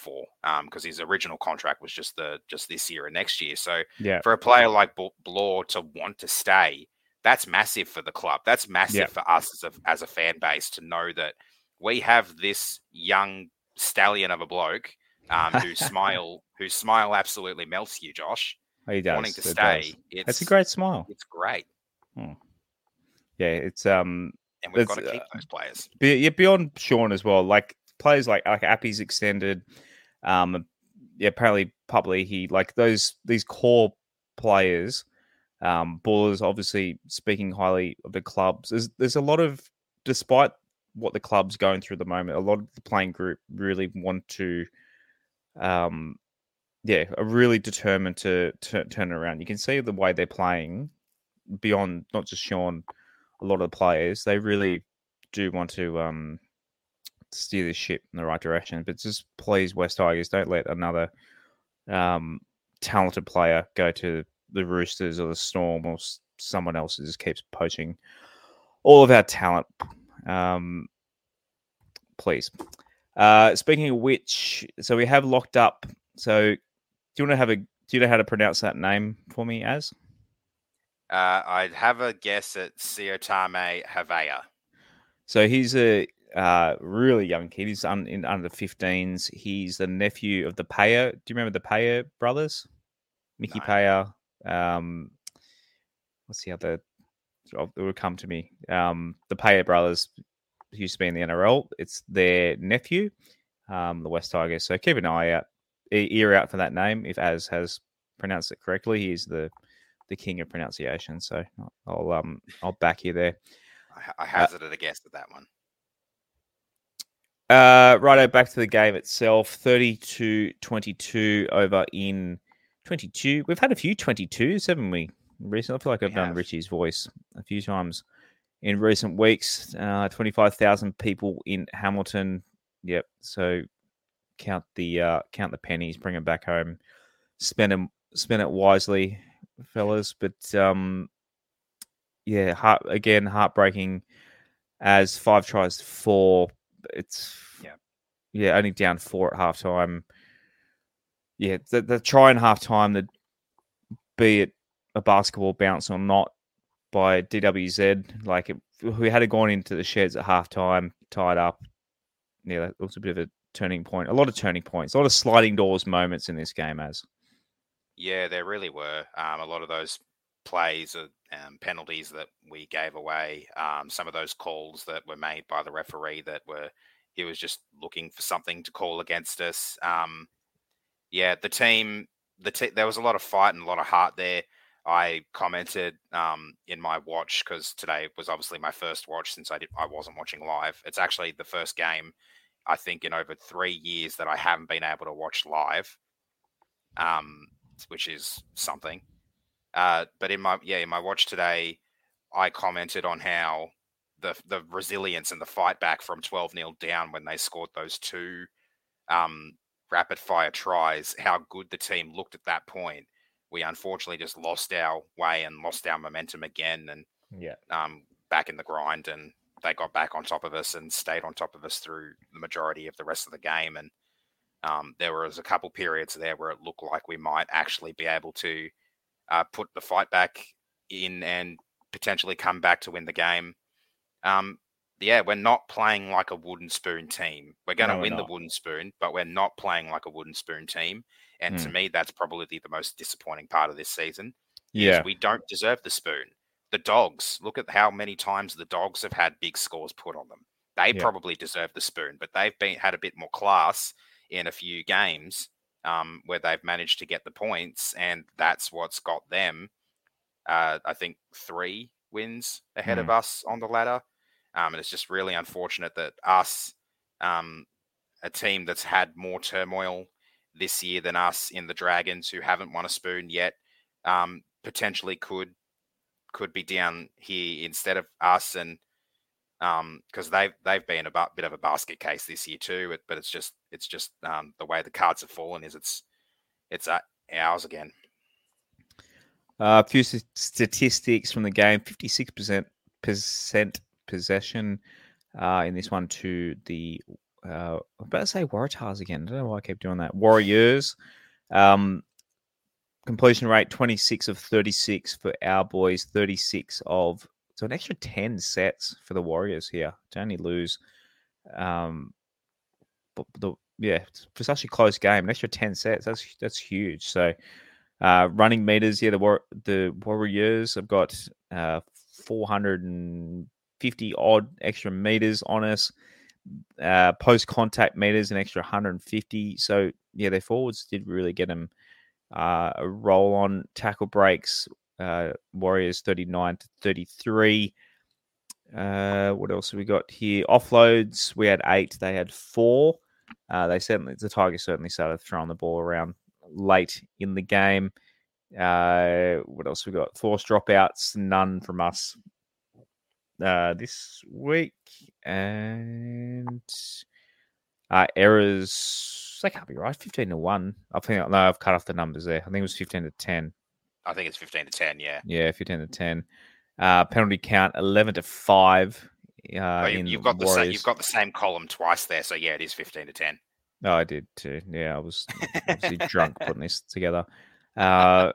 for um because um, his original contract was just the just this year and next year. So yeah. for a player like Blore to want to stay, that's massive for the club. That's massive yeah. for us as a as a fan base to know that we have this young stallion of a bloke um, whose smile whose smile absolutely melts you, Josh. He does. Wanting to it stay. It's, That's a great smile. It's great. Hmm. Yeah, it's um and we've got to keep uh, those players. Be, yeah, beyond Shawn as well. Like players like like Appy's extended. Um, yeah, apparently publicly he like those these core players. Um, Ballers obviously speaking highly of the clubs. There's there's a lot of despite what the club's going through at the moment, a lot of the playing group really want to um yeah, are really determined to, to turn around. You can see the way they're playing beyond not just Shawn, a lot of the players, they really do want to um steer this ship in the right direction. But just please, West Tigers, don't let another um, talented player go to the Roosters or the Storm or someone else who just keeps poaching all of our talent. Um, please. Uh, speaking of which, so we have locked up. So, do you want to have a? Do you know how to pronounce that name for me? As uh, I'd have a guess at Siotame Havea. So he's a uh, really young kid. He's un, in under 15s. He's the nephew of the Paea. Do you remember the Paea brothers? Mickey no. Paea. Um, what's the other? It will come to me. Um, the Paea brothers used to be in the NRL. It's their nephew, um, the West Tigers. So keep an eye out, ear out for that name. If Az has pronounced it correctly, he's the the king of pronunciation. So I'll um I'll back you there. I, I hazarded uh, a guess at that one. Uh, righto, back to the game itself. 32 22 over in 22. We've had a few 22s, haven't we? Recently, I feel like I've we done have. Richie's voice a few times in recent weeks. Uh, 25,000 people in Hamilton. Yep. So count the uh, count the pennies, bring them back home, spend them, spend it wisely, fellas. But um, yeah, heart, again, heartbreaking as five tries to four it's yeah, yeah, only down four at halftime. Yeah, the, the try in halftime, the be it a basketball bounce or not by DWZ, like it, we had it gone into the sheds at halftime, tied up. Yeah, that was a bit of a turning point. A lot of turning points, a lot of sliding doors moments in this game. As yeah, there really were um, a lot of those plays, uh, um, penalties that we gave away, um, some of those calls that were made by the referee that were he was just looking for something to call against us. Um, yeah, the team, the te- there was a lot of fight and a lot of heart there. I commented um, in my watch because today was obviously my first watch since I did I wasn't watching live. It's actually the first game I think in over three years that I haven't been able to watch live, um, which is something. Uh, but in my yeah, in my watch today, I commented on how the the resilience and the fight back from 12 0 down when they scored those two um, rapid fire tries, how good the team looked at that point. We unfortunately just lost our way and lost our momentum again, and yeah, um, back in the grind, and they got back on top of us and stayed on top of us through the majority of the rest of the game. And um, there was a couple periods there where it looked like we might actually be able to uh, put the fight back in and potentially come back to win the game. Um, yeah, we're not playing like a wooden spoon team. We're going to no, win the wooden spoon, but we're not playing like a wooden spoon team. And mm. to hmm. me, that's probably the most disappointing part of this season. Yeah, we don't deserve the spoon. The dogs. Look at how many times the dogs have had big scores put on them. They yeah. probably deserve the spoon, but they've been had a bit more class in a few games um, where they've managed to get the points, and that's what's got them. Uh, I think three wins ahead mm. of us on the ladder, um, and it's just really unfortunate that us, um, a team that's had more turmoil this year than us in the Dragons, who haven't won a spoon yet, um, potentially could could be down here instead of us and because um, they've they've been a bit of a basket case this year too. But it's just it's just um, the way the cards have fallen is it's it's uh, ours again. Uh, a few statistics from the game: fifty-six percent percent possession uh, in this one to the uh, I'm about to say Waratahs again. I don't know why I keep doing that. Warriors. Um, completion rate 26 of 36 for our boys, 36 of so an extra 10 sets for the Warriors here to only lose. Um, but the yeah, for such a close game, an extra 10 sets, that's that's huge. So uh, running meters, yeah, the War- the Warriors have got uh, 450 odd extra meters on us. Uh, post contact meters, an extra 150. So yeah, their forwards did really get them uh, a roll on tackle breaks. Uh, Warriors 39 to 33. Uh, what else have we got here? Offloads, we had eight. They had four. Uh, they certainly the Tigers certainly started throwing the ball around late in the game. Uh, what else we got? Forced dropouts, none from us uh, this week, and uh, errors. That can't be right. Fifteen to one. I think no, I've cut off the numbers there. I think it was fifteen to ten. I think it's fifteen to ten. Yeah. Yeah, fifteen to ten. Uh, penalty count eleven to five. Uh, oh, you, you've got the same, you've got the same column twice there, so yeah, it is fifteen to ten. Oh, I did too. Yeah, I was obviously drunk putting this together. Uh,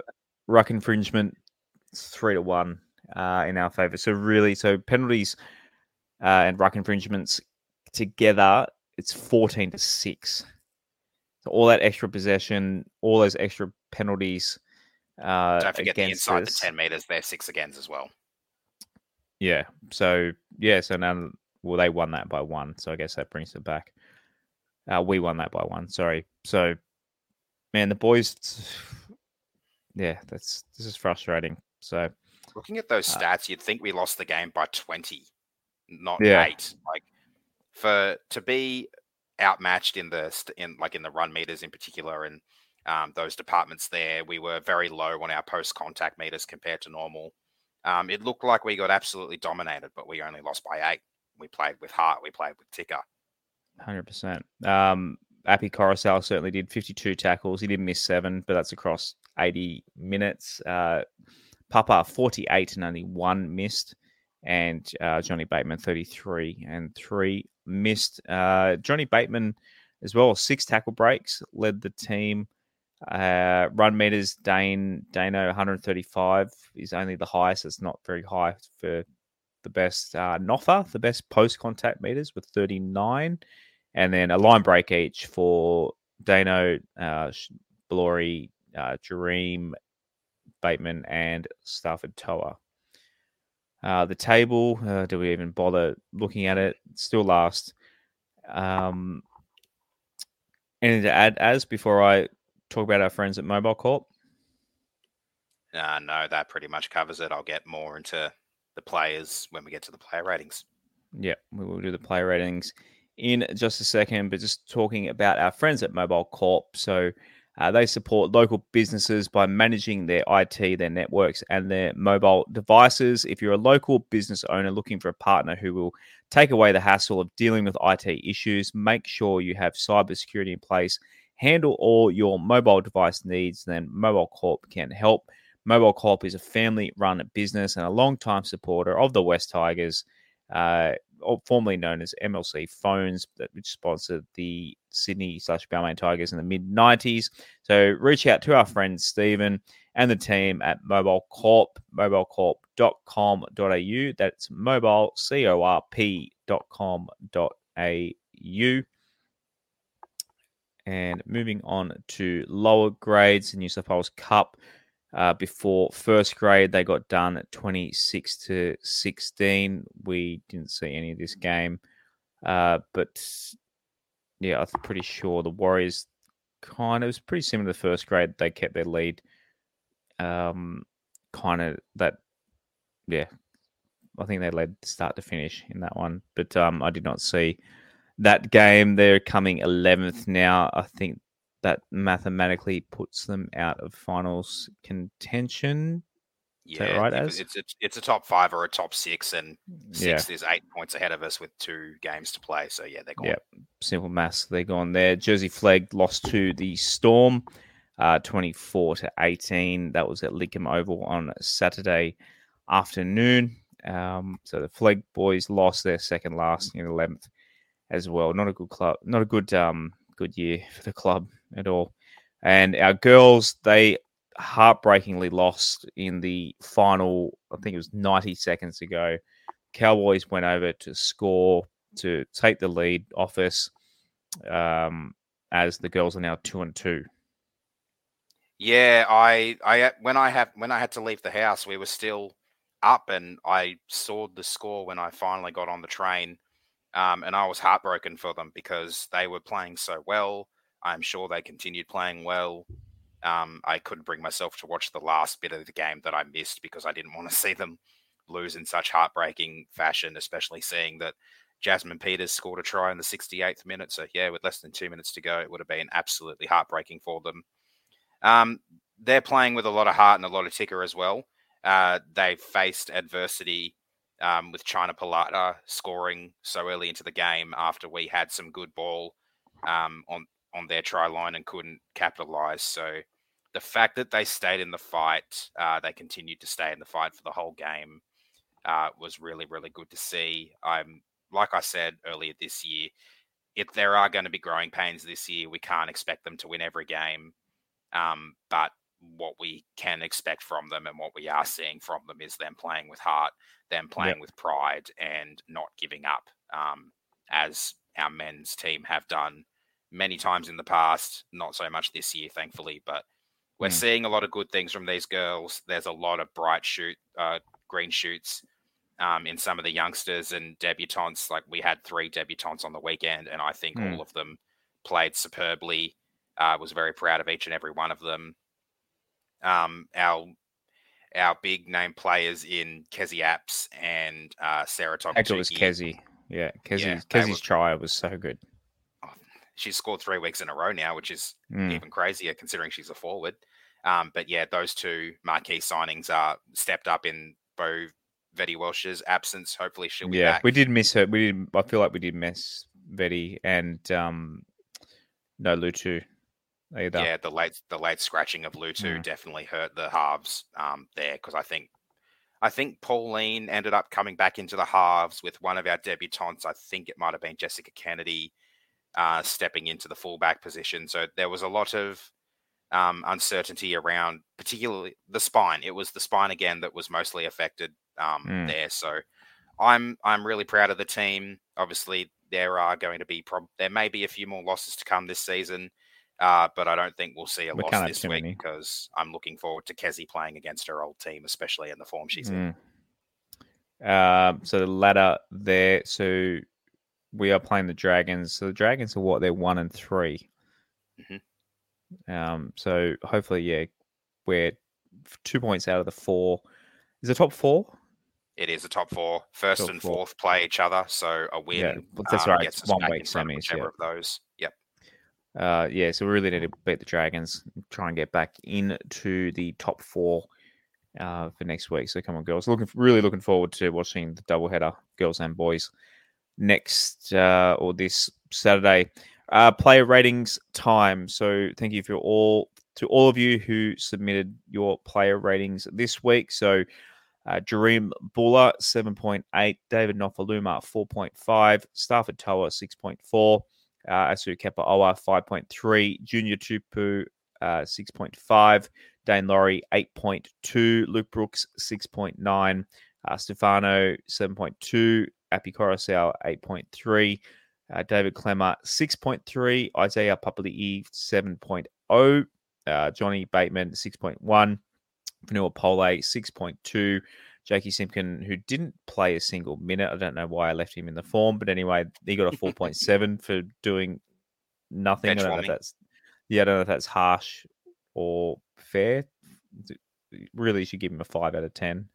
ruck infringement, three to one uh, in our favour. So really, so penalties uh, and ruck infringements together, it's fourteen to six. So all that extra possession, all those extra penalties. Uh, Don't forget the inside us. the ten meters. They're six agains as well. Yeah. So yeah. So now, well, they won that by one. So I guess that brings it back. Uh, we won that by one. Sorry. So, man, the boys. Yeah, that's this is frustrating. So, looking at those uh stats, uh, you'd think we lost the game by twenty, not yeah. eight. Like for to be outmatched in the in like in the run meters in particular, and um, those departments there, we were very low on our post contact meters compared to normal. Um, it looked like we got absolutely dominated, but we only lost by eight. We played with heart. We played with ticker. Hundred percent. Um, Api Koroisau certainly did 52 tackles. He didn't miss seven, but that's across 80 minutes. Uh, Papa 48 and only one missed, and uh, Johnny Bateman 33 and three missed. Uh, Johnny Bateman as well, six tackle breaks, led the team. Uh, run meters, Daine Dano 135 is only the highest. It's not very high for the best. Uh, Noffa, the best post contact meters with 39 and then a line break each for Dano, uh, Blory, uh, Jahream, Bateman, and Starford Toa. Uh, the table, uh, do we even bother looking at it? Still last. Um, anything to add, as before I talk about our friends at Mobile Corp? Uh, no, that pretty much covers it. I'll get more into the players when we get to the player ratings. Yeah, we will do the player ratings in just a second, but just talking about our friends at Mobile Corp. So uh, they support local businesses by managing their IT, their networks, and their mobile devices. If you're a local business owner looking for a partner who will take away the hassle of dealing with IT issues, make sure you have cybersecurity in place, handle all your mobile device needs, then Mobile Corp can help. Mobile Corp is a family run business and a long-time supporter of the West Tigers. Uh, formerly known as MLC Phones, which sponsored the Sydney slash Balmain Tigers in the mid 90s. So reach out to our friend Stephen and the team at Mobile Corp, mobilecorp.com.au. That's mobile, C O R P.com.au. And moving on to lower grades, the New South Wales Cup. Uh, before first grade, they got done at 26 to 16. We didn't see any of this game, uh, but yeah, I'm pretty sure the Warriors kind of was pretty similar to first grade. They kept their lead, um, kind of that. Yeah, I think they led start to finish in that one, but um, I did not see that game. They're coming 11th now. I think that mathematically puts them out of finals contention. Yeah, right. As it's, it's it's a top five or a top six, and six yeah. is eight points ahead of us with two games to play. So yeah, they're gone. Yeah, simple maths. They're gone there. Jersey Flegg lost to the Storm, uh, twenty four to eighteen. That was at Lidcombe Oval on Saturday afternoon. Um, so the Flegg boys lost their second last in eleventh as well. Not a good club, not a good um good year for the club at all. And our girls, they heartbreakingly lost in the final. I think it was 90 seconds ago. Cowboys went over to score to take the lead office um, as the girls are now two and two. Yeah, I, I, when I have when I had to leave the house, we were still up, and I saw the score when I finally got on the train, um, and I was heartbroken for them because they were playing so well. I'm sure they continued playing well. Um, I couldn't bring myself to watch the last bit of the game that I missed because I didn't want to see them lose in such heartbreaking fashion, especially seeing that Jasmine Peters scored a try in the 68th minute. So, yeah, with less than two minutes to go, it would have been absolutely heartbreaking for them. Um, they're playing with a lot of heart and a lot of ticker as well. Uh, they've faced adversity um, with China Polata scoring so early into the game after we had some good ball um, on on their try line and couldn't capitalize. So the fact that they stayed in the fight, uh, they continued to stay in the fight for the whole game, uh, was really really good to see. I'm like I said earlier this year, if there are going to be growing pains this year, we can't expect them to win every game. Um, but what we can expect from them and what we are seeing from them is them playing with heart, them playing yep. with pride, and not giving up, um, as our men's team have done many times in the past. Not so much this year, thankfully, but we're mm. seeing a lot of good things from these girls. There's a lot of bright shoot, uh, green shoots um, in some of the youngsters and debutantes. Like we had three debutantes on the weekend, and I think mm. all of them played superbly. Uh, was very proud of each and every one of them. Um, our our big name players in Kezie Apps and uh, Sarah Togatuki. Actually, it was Kezie. Yeah, Kezie's, yeah, Kezie's were, try was so good. Oh, she's scored three weeks in a row now, which is mm. even crazier considering she's a forward. Um, but yeah, those two marquee signings are stepped up in Bo Vetty Welsh's absence. Hopefully, she'll be yeah, back. we did miss her. We did. I feel like we did miss Vetty and um, no Lutu either. Yeah, the late the late scratching of Lutu mm. definitely hurt the halves um, there because I think I think Pauline ended up coming back into the halves with one of our debutantes. I think it might have been Jessica Kennedy uh, stepping into the fullback position. So there was a lot of um, uncertainty around, particularly the spine. It was the spine again that was mostly affected um, mm. there. So I'm I'm really proud of the team. Obviously, there are going to be prob- there may be a few more losses to come this season. Uh, but I don't think we'll see a we loss this week many. because I'm looking forward to Kezie playing against her old team, especially in the form she's mm. in. Uh, so the ladder there. So we are playing the Dragons. So the Dragons are what they're one and 3 mm-hmm. Um, so hopefully, yeah, we're two points out of the four. Is the top four? It is a top four. First top and four. fourth play each other, so a win. Yeah, that's um, right. One week semis. Yeah. of those. Yep uh, yeah, so we really need to beat the Dragons, try and get back into the top four uh, for next week. So come on, girls, looking really looking forward to watching the doubleheader, girls and boys, next uh, or this Saturday. Uh, player ratings time. So thank you for all to all of you who submitted your player ratings this week. So. Uh, Jahream Bula, 7.8. David Nofoaluma, 4.5. Starford Toa, 6.4 uh, Asu Kepaoa 5.3, Junior Tupu uh, 6.5, Daine Laurie 8.2, Luke Brooks 6.9, uh, Stefano 7.2, Api Koroisau 8.3, uh, David Klemmer 6.3, Isaiah Papali'i 7.0, uh, Johnny Bateman 6.1, Fonua Pole 6.2, Jakey Simpkin, who didn't play a single minute. I don't know why I left him in the form, but anyway, he got a 4.7 for doing nothing. I don't know if that's yeah, I don't know if that's harsh or fair. Really, you should give him a five out of ten.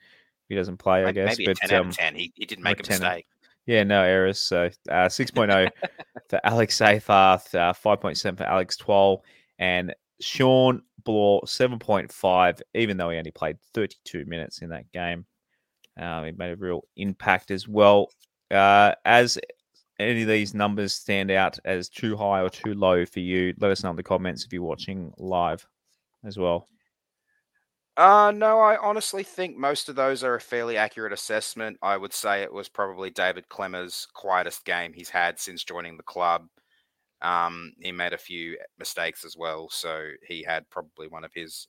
He doesn't play, I guess. Maybe but, ten um, out of um, ten. He, he didn't make a 10, mistake. Yeah, no errors. So uh, 6.0 for Alex Seyfarth, uh, 5.7 for Alex Twal, and Shawn Blore 7.5, even though he only played 32 minutes in that game. Um, it made a real impact as well. Uh, as any of these numbers stand out as too high or too low for you, let us know in the comments if you're watching live as well. Uh, no, I honestly think most of those are a fairly accurate assessment. I would say it was probably David Klemmer's quietest game he's had since joining the club. Um, he made a few mistakes as well, so he had probably one of his,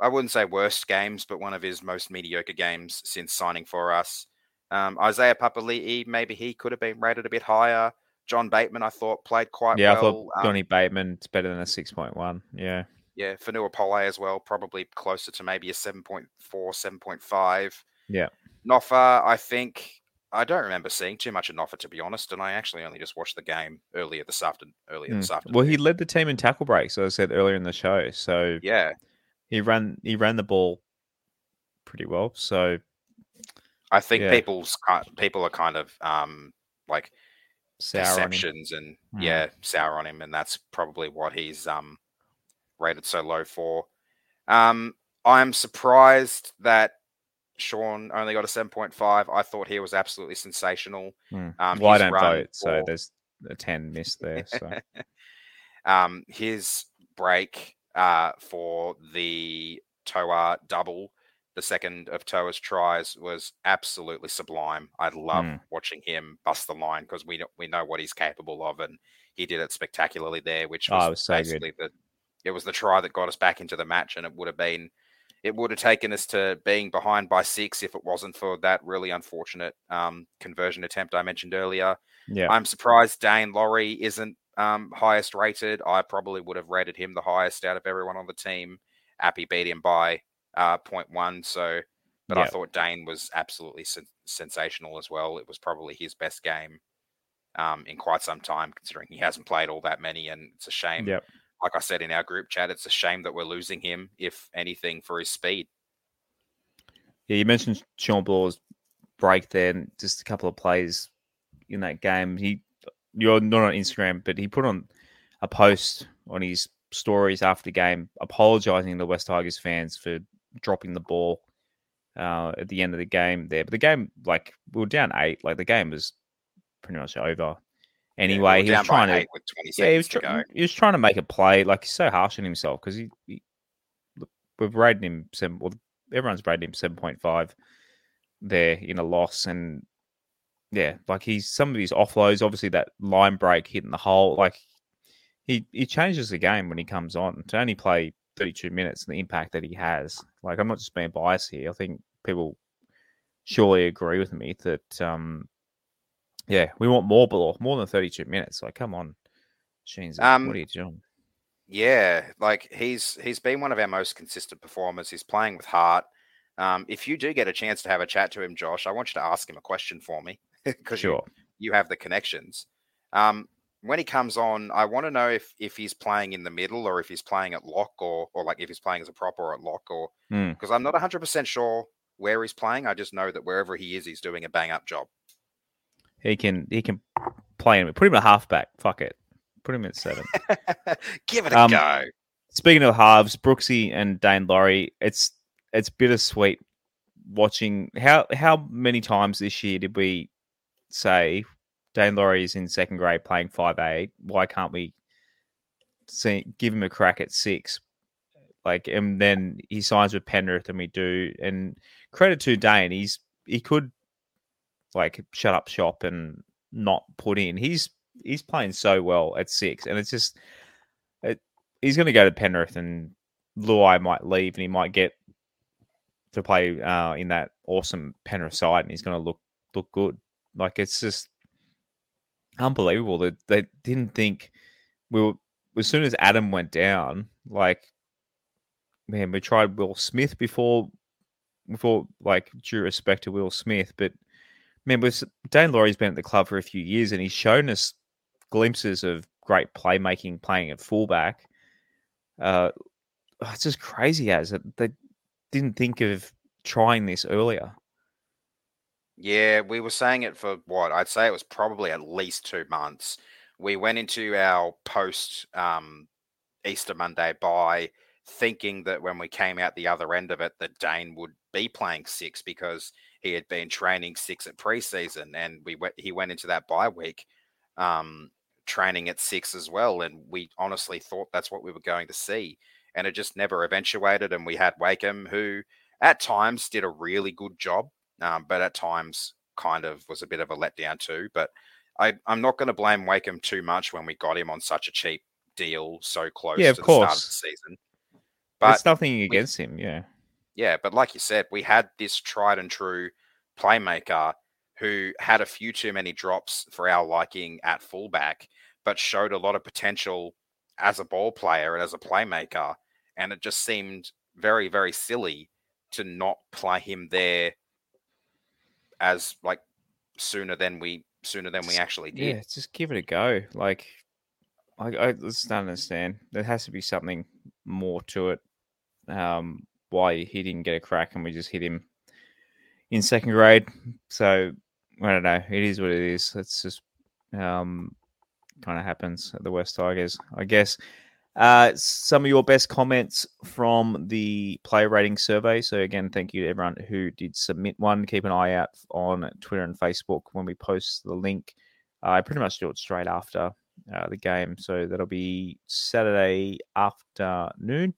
I wouldn't say worst games, but one of his most mediocre games since signing for us. Um, Isaiah Papali'i, maybe he could have been rated a bit higher. John Bateman, I thought played quite yeah, well. I thought um, Johnny um, Bateman's better than a six point one. Yeah, yeah, Fonua Pole as well, probably closer to maybe a 7.4, 7.5. Yeah. Noffa, I think I don't remember seeing too much of Noffa, to be honest, and I actually only just watched the game earlier this afternoon. Earlier mm. this afternoon. Well, he led the team in tackle breaks, as I said earlier in the show. So yeah, he ran he ran the ball pretty well. So I think yeah. people's people are kind of um like sour perceptions and mm. yeah sour on him, and that's probably what he's um rated so low for. Um, I'm surprised that Shawn only got a 7.5. I thought he was absolutely sensational. Mm. Um, well, I don't vote, for... so there's a 10 missed there. So. um, his break uh, for the Toa double, the second of Toa's tries, was absolutely sublime. I love mm. watching him bust the line because we we know what he's capable of, and he did it spectacularly there, which was, oh, was so basically good. the it was the try that got us back into the match, and it would have been it would have taken us to being behind by six if it wasn't for that really unfortunate um, conversion attempt I mentioned earlier. Yeah, I'm surprised Daine Laurie isn't um, highest rated. I probably would have rated him the highest out of everyone on the team. Appy beat him by uh, 0.1, so but I thought Daine was absolutely sen- sensational as well. It was probably his best game um, in quite some time, considering he hasn't played all that many, and it's a shame yep like I said in our group chat, it's a shame that we're losing him, if anything, for his speed. Yeah, you mentioned Shawn Blore's break there, and just a couple of plays in that game. He, you're not on Instagram, but he put on a post on his stories after the game, apologising to the West Tigers fans for dropping the ball uh, at the end of the game there. But the game, like, we were down eight. Like, the game was pretty much over anyway. Yeah, he was trying to, yeah, he was, tr- he was trying to make a play. Like he's so harsh on himself because he, he, we've rated him seven. Well, everyone's rated him seven point five there in a loss, and yeah, like he's some of his offloads. Obviously, that line break hitting the hole. Like he he changes the game when he comes on to only play thirty two minutes and the impact that he has. Like I'm not just being biased here. I think people surely agree with me that um yeah, we want more Blore, more than 32 minutes. Like, come on, Sheens, um, what are you doing? Yeah, like he's he's been one of our most consistent performers. He's playing with heart. Um, if you do get a chance to have a chat to him, Josh, I want you to ask him a question for me because sure. you, you have the connections. Um, when he comes on, I want to know if if he's playing in the middle or if he's playing at lock or or like if he's playing as a prop or at lock or because mm. I'm not 100 percent sure where he's playing. I just know that wherever he is, he's doing a bang up job. He can he can play him. Put him at halfback. Fuck it. Put him at seven. Give it a um, go. Speaking of halves, Brooksy and Daine Laurie, it's it's bittersweet watching how how many times this year did we say Daine Laurie is in second grade playing five A? Why can't we see give him a crack at six? Like and then he signs with Penrith and we do and credit to Daine, he's he could like shut up shop and not put in. He's he's playing so well at six, and it's just it, he's going to go to Penrith, and Luai might leave, and he might get to play uh, in that awesome Penrith side, and he's going to look look good. Like it's just unbelievable that they didn't think we were as soon as Adam went down. Like man, we tried Will Smith before before like due respect to Will Smith, but man, with Daine Laurie's been at the club for a few years and he's shown us glimpses of great playmaking playing at fullback. Uh, it's just crazy as it they didn't think of trying this earlier. Yeah, we were saying it for what I'd say it was probably at least two months. We went into our post um, Easter Monday bye thinking that when we came out the other end of it, that Daine would be playing six because he had been training six at preseason, and we went. He went into that bye week um, training at six as well, and we honestly thought that's what we were going to see. and it just never eventuated. And we had Wakeham, who at times did a really good job, um, but at times kind of was a bit of a letdown too. But I, am not going to blame Wakeham too much when we got him on such a cheap deal so close yeah, of to course. the start of the season. But There's nothing against we, him, yeah. Yeah, but like you said, we had this tried and true playmaker who had a few too many drops for our liking at fullback, but showed a lot of potential as a ball player and as a playmaker. And it just seemed very, very silly to not play him there as like sooner than we sooner than we actually did. Yeah, just give it a go. Like I, I just don't understand. There has to be something more to it. Um, why he didn't get a crack and we just hit him in second grade. So I don't know. It is what it is. It's just um, kind of happens at the West Tigers, I guess. Uh, some of your best comments from the player rating survey. So again, thank you to everyone who did submit one. Keep an eye out on Twitter and Facebook when we post the link. I pretty much do it straight after uh, the game, so that'll be Saturday afternoon.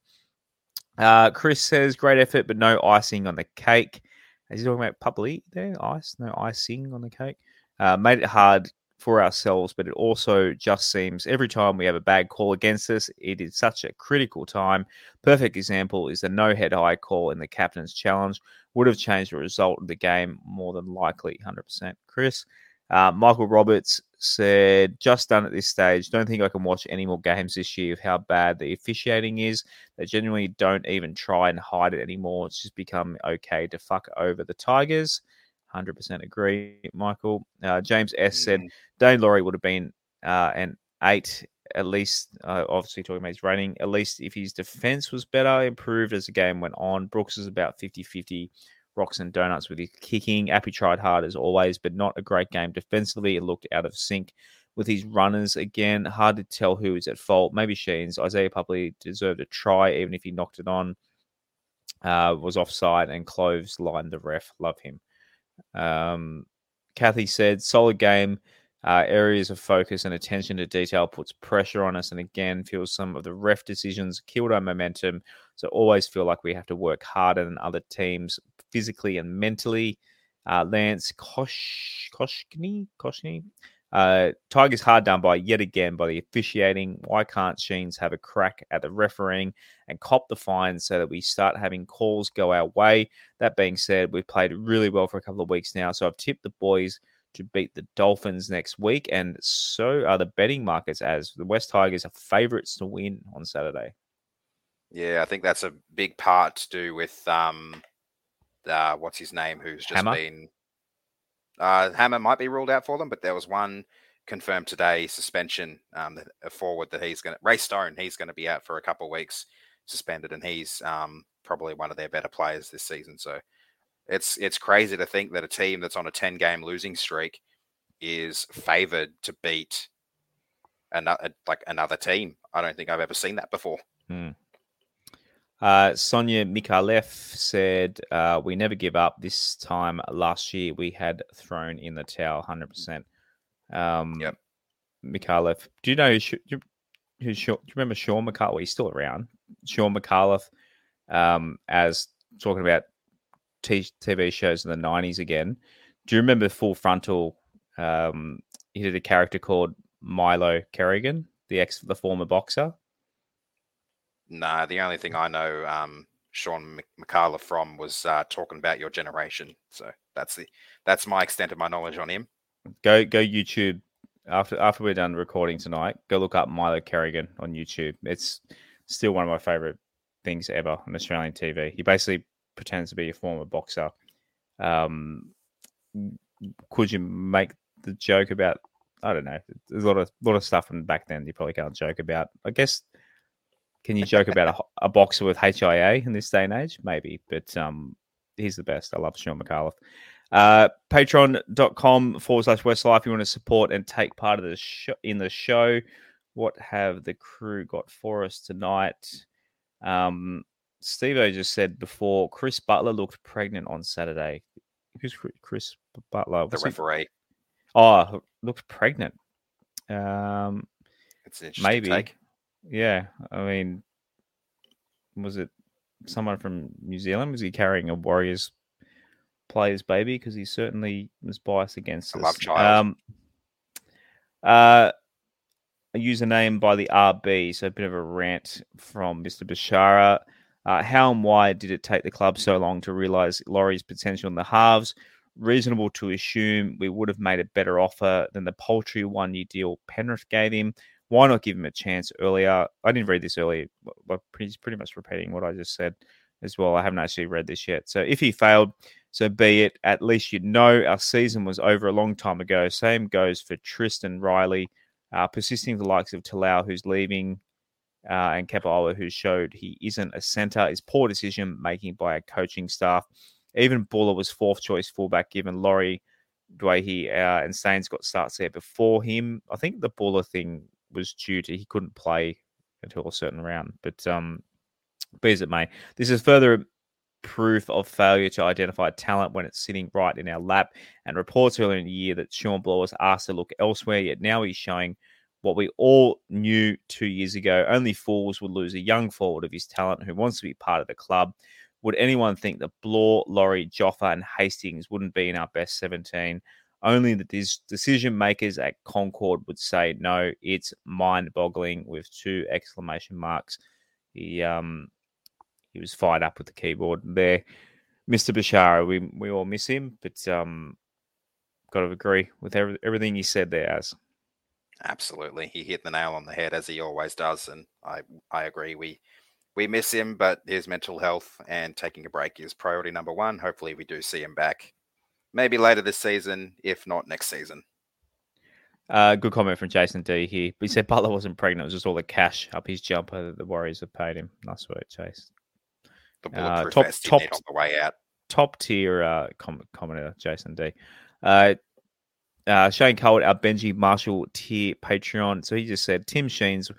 Uh, Chris says, "Great effort, but no icing on the cake." Is he talking about publicly there? Ice, no icing on the cake. Uh, made it hard for ourselves, but it also just seems every time we have a bad call against us, it is such a critical time. Perfect example is the no head high call in the captain's challenge would have changed the result of the game more than likely, 100%. Chris, uh, Michael Roberts said, just done at this stage. Don't think I can watch any more games this year of how bad the officiating is. They genuinely don't even try and hide it anymore. It's just become okay to fuck over the Tigers. 100% agree, Michael. Uh, James S said, Daine Laurie would have been uh, an eight at least, uh, obviously talking about his rating, at least if his defense was better, improved as the game went on. Brooks is about 50 50 rocks and donuts with his kicking. Appy tried hard as always, but not a great game defensively. It looked out of sync with his runners again. Hard to tell who is at fault. Maybe Sheens. Isaiah Pupley deserved a try, even if he knocked it on. Uh, was offside and Cloves lined the ref. Love him. Um, Kathy said, solid game. Uh, areas of focus and attention to detail puts pressure on us, and again feels some of the ref decisions killed our momentum. So always feel like we have to work harder than other teams physically and mentally. Uh, Lance Kosh Koshny Koshny. Uh, Tigers hard done by yet again by the officiating. Why can't Sheens have a crack at the refereeing and cop the fines so that we start having calls go our way? That being said, we've played really well for a couple of weeks now, so I've tipped the boys to beat the Dolphins next week, and so are the betting markets as the West Tigers are favourites to win on Saturday. Yeah, I think that's a big part to do with um, uh, what's his name, who's just Hammer? been uh, Hammer might be ruled out for them, but there was one confirmed today suspension. Um, a forward that he's going to Ray Stone, he's going to be out for a couple of weeks suspended, and he's um, probably one of their better players this season. So it's it's crazy to think that a team that's on a ten game losing streak is favored to beat another like another team. I don't think I've ever seen that before. Hmm. Uh, Sonia Micallef said, uh, "We never give up. This time last year, we had thrown in the towel, hundred percent." Um, Yep. Micallef. Do you know who? Sh- do you, who do you remember Shaun Micallef? He's still around. Shaun Micallef, um, as talking about t- TV shows in the nineties again. Do you remember Full Frontal? Um, he did a character called Milo Kerrigan, the ex, the former boxer. Nah, the only thing I know um, Shaun Micallef from was uh, talking about your generation. So that's the that's my extent of my knowledge on him. Go go YouTube after after we're done recording tonight. Go look up Milo Kerrigan on YouTube. It's still one of my favorite things ever on Australian TV. He basically pretends to be a former boxer. Um, could you make the joke about? I don't know. There's a lot of lot of stuff from back then you probably can't joke about. I guess can you joke about a, a, boxer with HIA in this day and age? Maybe, but um, he's the best. I love Shaun Micallef. Uh, Patreon.com forward slash Westlife. If you want to support and take part of the show in the show, what have the crew got for us tonight? Um, Steve O just said before Chris Butler looked pregnant on Saturday. Who's Chris Butler? the referee. He? Oh, looked pregnant. Um, it's maybe. Take. Yeah, I mean, was it someone from New Zealand? Was he carrying a Warriors player's baby? Because he certainly was biased against us. love child. Um, uh, a username by the RB, so a bit of a rant from Mr. Bashara. Uh, how and why did it take the club so long to realise Laurie's potential in the halves? Reasonable to assume we would have made a better offer than the paltry one year deal Penrith gave him. Why not give him a chance earlier? I didn't read this earlier, but he's pretty much repeating what I just said as well. I haven't actually read this yet. So if he failed, so be it. At least you know our season was over a long time ago. Same goes for Tristan Riley, uh, persisting the likes of Talau, who's leaving, uh, and Kepaoa, who showed he isn't a centre, is poor decision making by our coaching staff. Even Bula was fourth choice fullback, given Laurie, Dwayne, uh, and Staines got starts there before him. I think the Bula thing was due to he couldn't play until a certain round, but um, be as it may, this is further proof of failure to identify talent when it's sitting right in our lap. And reports earlier in the year that Shawn Blore was asked to look elsewhere, yet now he's showing what we all knew two years ago. Only fools would lose a young forward of his talent who wants to be part of the club. Would anyone think that Bloor, Laurie, Joffa, and Hastings wouldn't be in our best 17? Only the dis- decision makers at Concord would say no. It's mind boggling with two exclamation marks. He um he was fired up with the keyboard there. Mr. Bashara, we we all miss him, but um got to agree with every, everything he said there as. Absolutely, he hit the nail on the head as he always does, and I I agree. We we miss him, but his mental health and taking a break is priority number one. Hopefully, we do see him back, maybe later this season, if not next season. Uh, good comment from Jason D here. He said Butler wasn't pregnant; it was just all the cash up his jumper that the Warriors have paid him. Nice work, Chase. The Uh, top- top- on the way out. top tier uh, com- commenter, Jason D. Uh, uh, Shane Cole, our Benji Marshall tier Patreon. So he just said, Tim Sheens,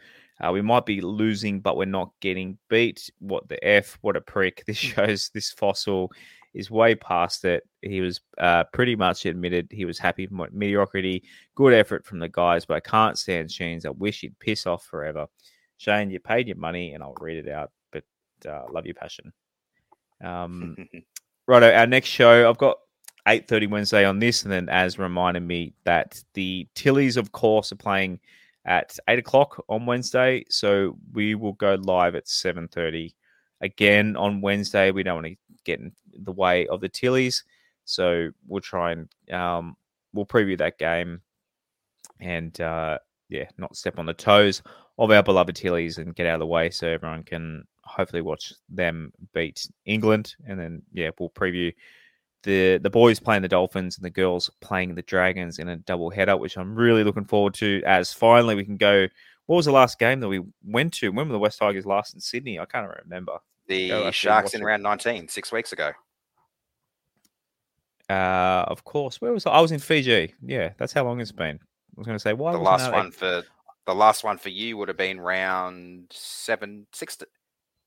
uh, we might be losing, but we're not getting beat. What the F? What a prick. This shows this fossil is way past it. He was uh, pretty much admitted he was happy with mediocrity. Good effort from the guys, but I can't stand Sheens. I wish he'd piss off forever. Shane, you paid your money, and I'll read it out, but uh, love your passion. Um, Righto, our next show, I've got 8.30 Wednesday on this, and then as reminded me that the Tillies, of course, are playing at 8 o'clock on Wednesday, so we will go live at 7.30 again on Wednesday. We don't want to get in the way of the Tillies, so we'll try and um, we'll preview that game and, uh, yeah, not step on the toes of our beloved Tillies and get out of the way so everyone can hopefully watch them beat England. And then, yeah, we'll preview the the boys playing the Dolphins and the girls playing the Dragons in a double header, which I'm really looking forward to. As finally we can go. What was the last game that we went to? When were the West Tigers last in Sydney? I can't remember. The actually Sharks in round 19, six weeks ago. Uh, of course. Where was I? I was in Fiji. Yeah, that's how long it's been. I was going to say why the last one for the last one for you would have been round seven, six,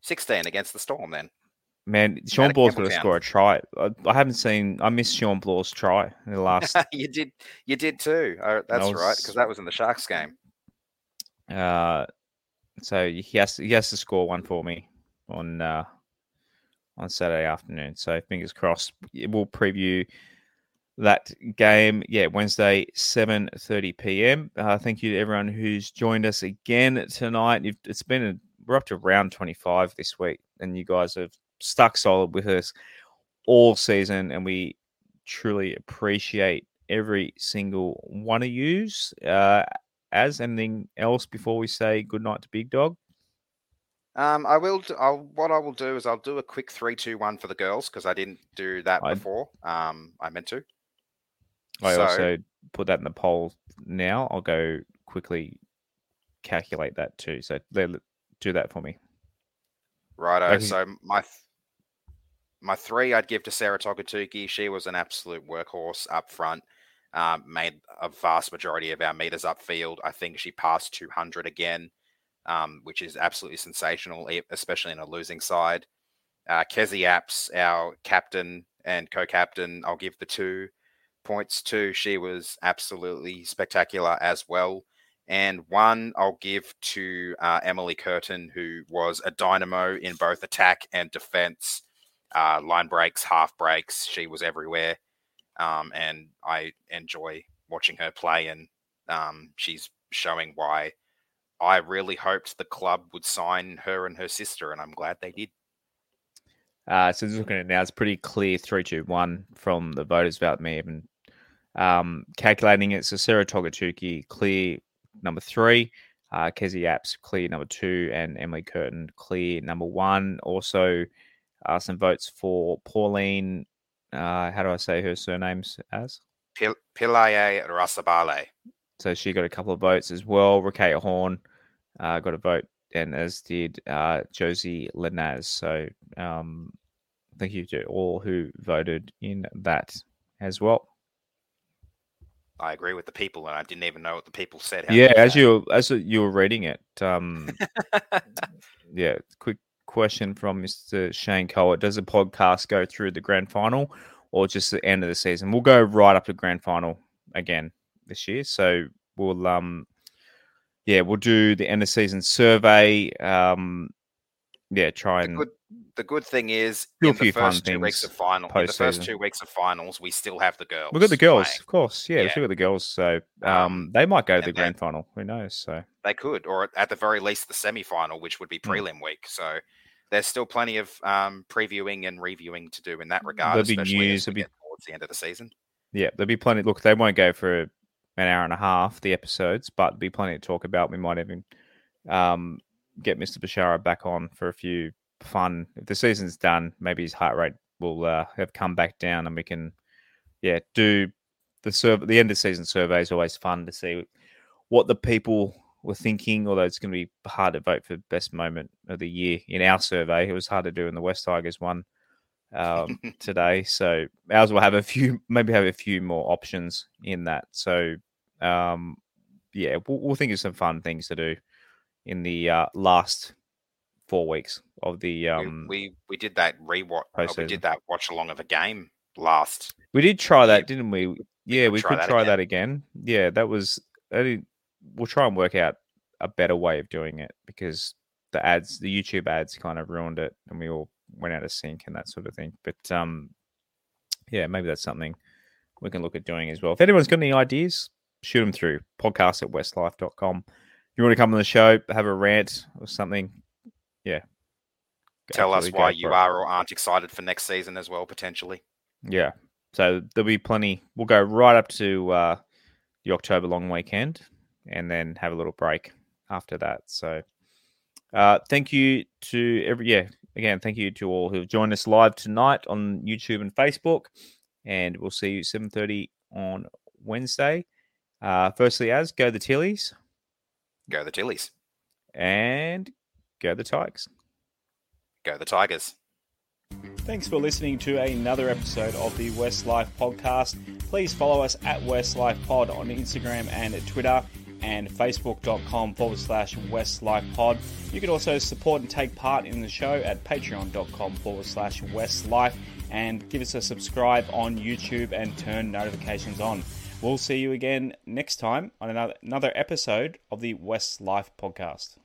16 against the Storm. Then Man, Shawn Blore's got to score a try. I, I haven't seen. I missed Shawn Blore's try in the last you did, you did too. Oh, that's right, because that was in the Sharks game. Uh, so he has he has to score one for me on uh, on Saturday afternoon. So fingers crossed. We'll preview that game. Yeah, Wednesday, seven thirty p.m. Uh, thank you to everyone who's joined us again tonight. It's been a, we're up to round twenty five this week, and you guys have stuck solid with us all season, and we truly appreciate every single one of yous. Uh, as anything else before we say goodnight to Big Dog? Um, I will. Do, I'll, what I will do is I'll do a quick three, two, one for the girls because I didn't do that I- before. Um, I meant to. I So- also put that in the poll now. I'll go quickly calculate that too. So do that for me. Righto. Okay. So my my three I'd give to Sarah Togatuki. She was an absolute workhorse up front. Um, made a vast majority of our meters upfield. I think she passed 200 again, um, which is absolutely sensational, especially in a losing side. Uh, Kezie Apps, our captain and co-captain, I'll give the two points to. She was absolutely spectacular as well. and one I'll give to uh, Emily Curtin, who was a dynamo in both attack and defense, uh, line breaks, half breaks. She was everywhere, um, and I enjoy watching her play. And um, she's showing why I really hoped the club would sign her and her sister, and I'm glad they did. Uh, so looking at it now, it's pretty clear three, two, one from the voters without me even um, calculating it. So Sarah Togatuki, clear number three. Uh, Kezie Apps, clear number two. And Emily Curtin, clear number one. Also, uh, some votes for Pauline. Uh, how do I say her surnames as? Pil- Pilaye Rasabale. So she got a couple of votes as well. Rikeya Horne uh, got a vote, and as did uh, Josie Lenaz. So um, thank you to all who voted in that as well. I agree with the people, and I didn't even know what the people said. Yeah, as you as you were reading it, um, yeah. Quick question from Mr. Shane Cole: Does the podcast go through the grand final, or just the end of the season? We'll go right up to grand final again this year. So we'll um, yeah, we'll do the end of season survey. Um, yeah, try and the good, the good thing is in the first two weeks of final, in the first two weeks of finals, we still have the girls. We've got the girls, playing. of course. Yeah, yeah. we've still got the girls. So um, um they might go to the grand final. Who knows? So they could, or at the very least, the semi final, which would be hmm. prelim mm. week. So there's still plenty of um, previewing and reviewing to do in that regard. There'll be news. There'll be towards the end of the season. Yeah, there'll be plenty. Look, they won't go for an hour and a half the episodes, but be plenty to talk about. We might even um, get Mr. Bashara back on for a few fun. If the season's done, maybe his heart rate will uh, have come back down, and we can, yeah, do the survey. The end of season survey is always fun to see what the people were thinking. Although it's going to be hard to vote for best moment of the year in our survey, it was hard to do in the West Tigers one um, today. So ours will have a few, maybe have a few more options in that. So um, yeah, we'll, we'll think of some fun things to do in the uh, last four weeks of the um we we, we did that rewatch uh, we did that watch along of a game last we did try that didn't we? Yeah we, we could try, that, try again. that again. Yeah that was we'll try and work out a better way of doing it because the ads the youtube ads kind of ruined it and we all went out of sync and that sort of thing but um yeah maybe that's something we can look at doing as well. If anyone's got any ideas shoot them through podcast at westlife.com you want to come on the show have a rant or something yeah. Tell us why you are or aren't excited for next season as well, potentially. Yeah. So there'll be plenty. We'll go right up to uh, the October long weekend and then have a little break after that. So uh, thank you to every, yeah, again, thank you to all who have joined us live tonight on YouTube and Facebook. And we'll see you 7.30 on Wednesday. Uh, firstly, as go the Tillies. Go the Tillies. And Go the Tigers. Go the Tigers. Thanks for listening to another episode of the West Life podcast. Please follow us at West Life Pod on Instagram and Twitter and facebook.com forward slash West Life westlifepod. You can also support and take part in the show at patreon.com forward slash westlife and give us a subscribe on YouTube and turn notifications on. We'll see you again next time on another, another episode of the West Life podcast.